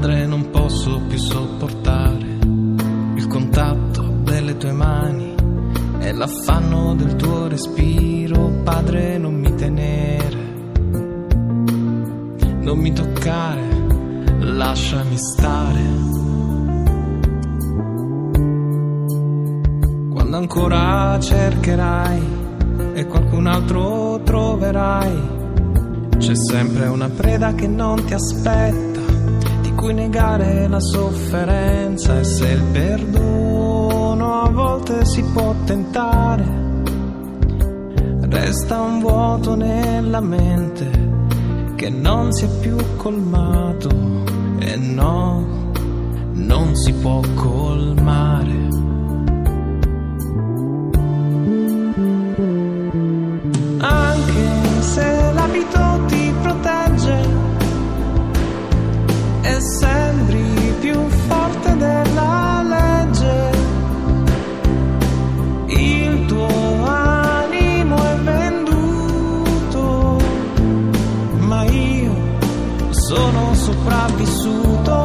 Padre, non posso più sopportare il contatto delle tue mani e l'affanno del tuo respiro. Padre, non mi tenere, non mi toccare, lasciami stare. Quando ancora cercherai e qualcun altro troverai, c'è sempre una preda che non ti aspetta, cui negare la sofferenza e se il perdono a volte si può tentare, resta un vuoto nella mente che non si è più colmato e no, non si può colmare. Sopravvissuto.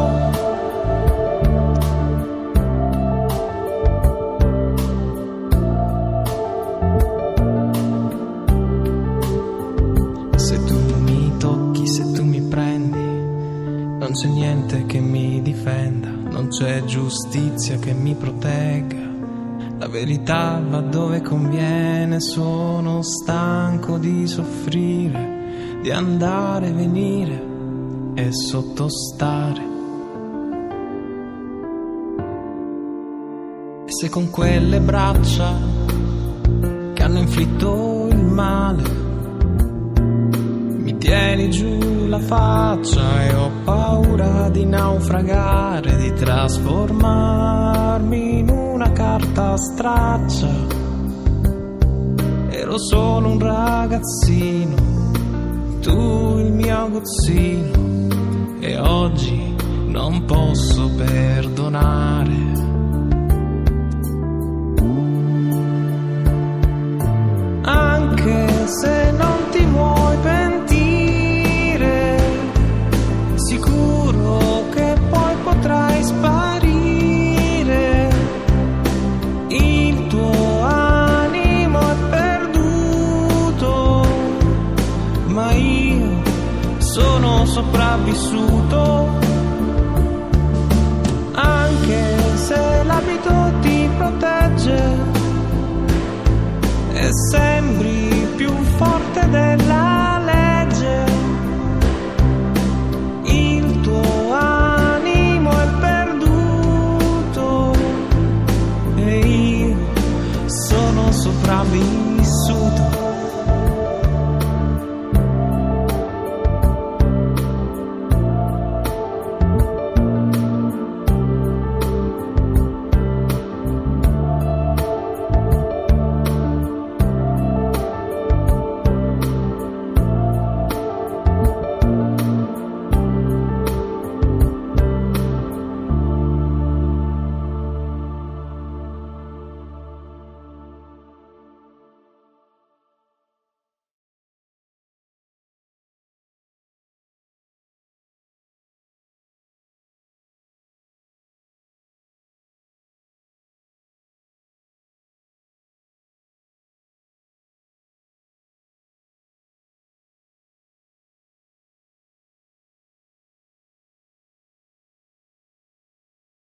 Se tu mi tocchi, se tu mi prendi, non c'è niente che mi difenda, non c'è giustizia che mi protegga. La verità va dove conviene, sono stanco di soffrire, di andare e venire sottostare. E se con quelle braccia che hanno inflitto il male mi tieni giù la faccia e ho paura di naufragare, di trasformarmi in una carta straccia. Ero solo un ragazzino, tu il mio aguzzino, e oggi non posso perdonare. sopravvissuto, anche se l'abito ti protegge e sembri più forte della legge. Il tuo animo è perduto e io sono sopravvissuto.